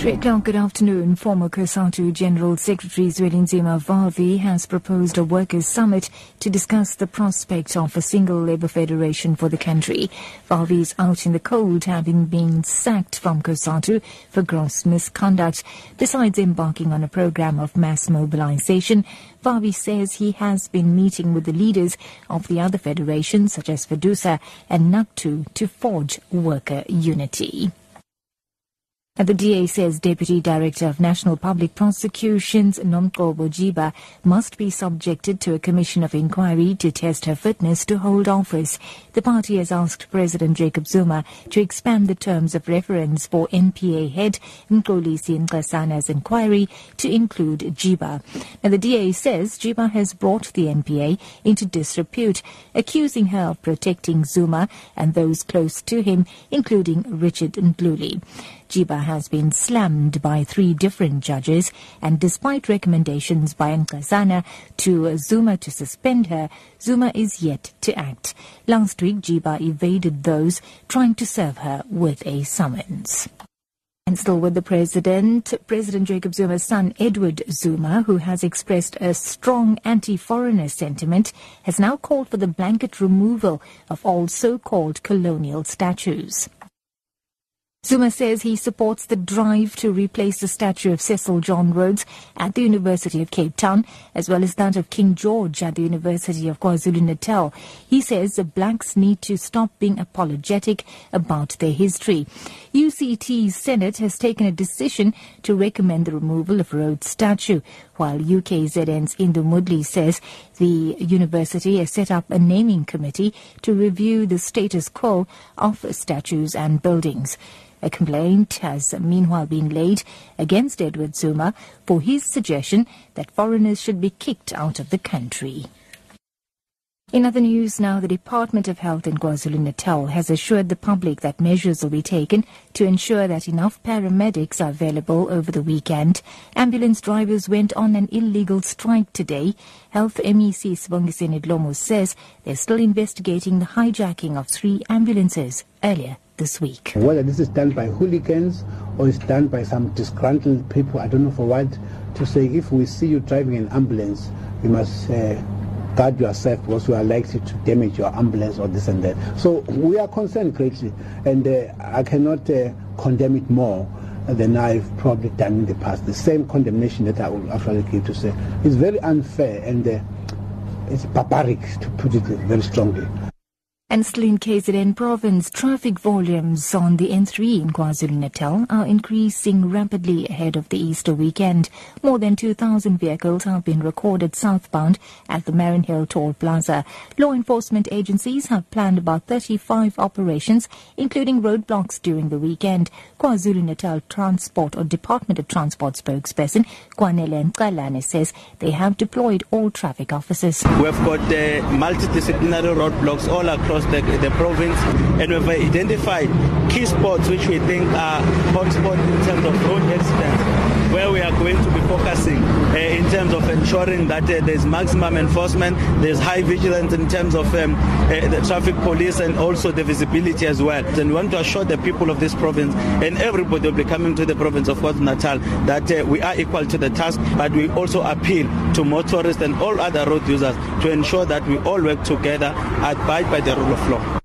Three o'clock, good afternoon. Former COSATU General Secretary Zwelinzima Vavi has proposed a workers' summit to discuss the prospect of a single labour federation for the country. Vavi is out in the cold, having been sacked from COSATU for gross misconduct. Besides embarking on a program of mass mobilization, Vavi says he has been meeting with the leaders of the other federations, such as FEDUSA and NACTU, to forge worker unity. The DA says Deputy Director of National Public Prosecutions, Nomgcobo Jiba, must be subjected to a commission of inquiry to test her fitness to hold office. The party has asked President Jacob Zuma to expand the terms of reference for NPA head Mxolisi Nxasana's inquiry to include Jiba. Now, the DA says Jiba has brought the NPA into disrepute, accusing her of protecting Zuma and those close to him, including Richard Mdluli. Jiba has been slammed by three different judges, and despite recommendations by Nxasana to Zuma to suspend her, Zuma is yet to act. Last week, Jiba evaded those trying to serve her with a summons. And still with the president, President Jacob Zuma's son, Edward Zuma, who has expressed a strong anti-foreigner sentiment, has now called for the blanket removal of all so-called colonial statues. Zuma says he supports the drive to replace the statue of Cecil John Rhodes at the University of Cape Town, as well as that of King George at the University of KwaZulu-Natal. He says the blacks need to stop being apologetic about their history. UCT's Senate has taken a decision to recommend the removal of Rhodes' statue, while UKZN's Indu Mudli says the university has set up a naming committee to review the status quo of statues and buildings. A complaint has meanwhile been laid against Edward Zuma for his suggestion that foreigners should be kicked out of the country. In other news now, the Department of Health in KwaZulu-Natal has assured the public that measures will be taken to ensure that enough paramedics are available over the weekend. Ambulance drivers went on an illegal strike today. Health MEC Sibongiseni Dlomo says they're still investigating the hijacking of three ambulances earlier this week. Whether this is done by hooligans or it's done by some disgruntled people, I don't know for what, to say if we see you driving an ambulance, we must... Uh, guard yourself because you are likely to damage your ambulance or this and that. So we are concerned greatly, and uh, I cannot uh, condemn it more than I've probably done in the past. The same condemnation that I will actually give to say it's very unfair and uh, it's barbaric, to put it very strongly. And in KZN province, traffic volumes on the N3 in KwaZulu-Natal are increasing rapidly ahead of the Easter weekend. More than 2,000 vehicles have been recorded southbound at the Marin Mariannhill Toll Plaza. Law enforcement agencies have planned about 35 operations, including roadblocks during the weekend. KwaZulu-Natal Transport or Department of Transport spokesperson Kwanele Ncalane says they have deployed all traffic officers. We've got uh, multidisciplinary roadblocks all across across the, the province and we've identified key spots which we think are hotspots in terms of road accidents where we are going to be focusing uh, in terms of ensuring that uh, there's maximum enforcement, there's high vigilance in terms of um, uh, the traffic police and also the visibility as well. And we want to assure the people of this province and everybody will be coming to the province of KwaZulu-Natal that uh, we are equal to the task, but we also appeal to motorists and all other road users to ensure that we all work together, abide by the rule of law.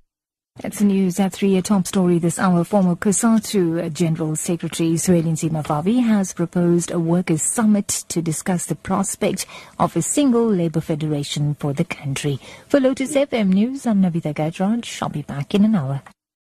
That's the news at 3, a top story this hour. Former COSATU uh, General Secretary Zwelinzima Vavi has proposed a workers' summit to discuss the prospect of a single labour federation for the country. For Lotus FM News, I'm Navitha Gajraj. I'll be back in an hour.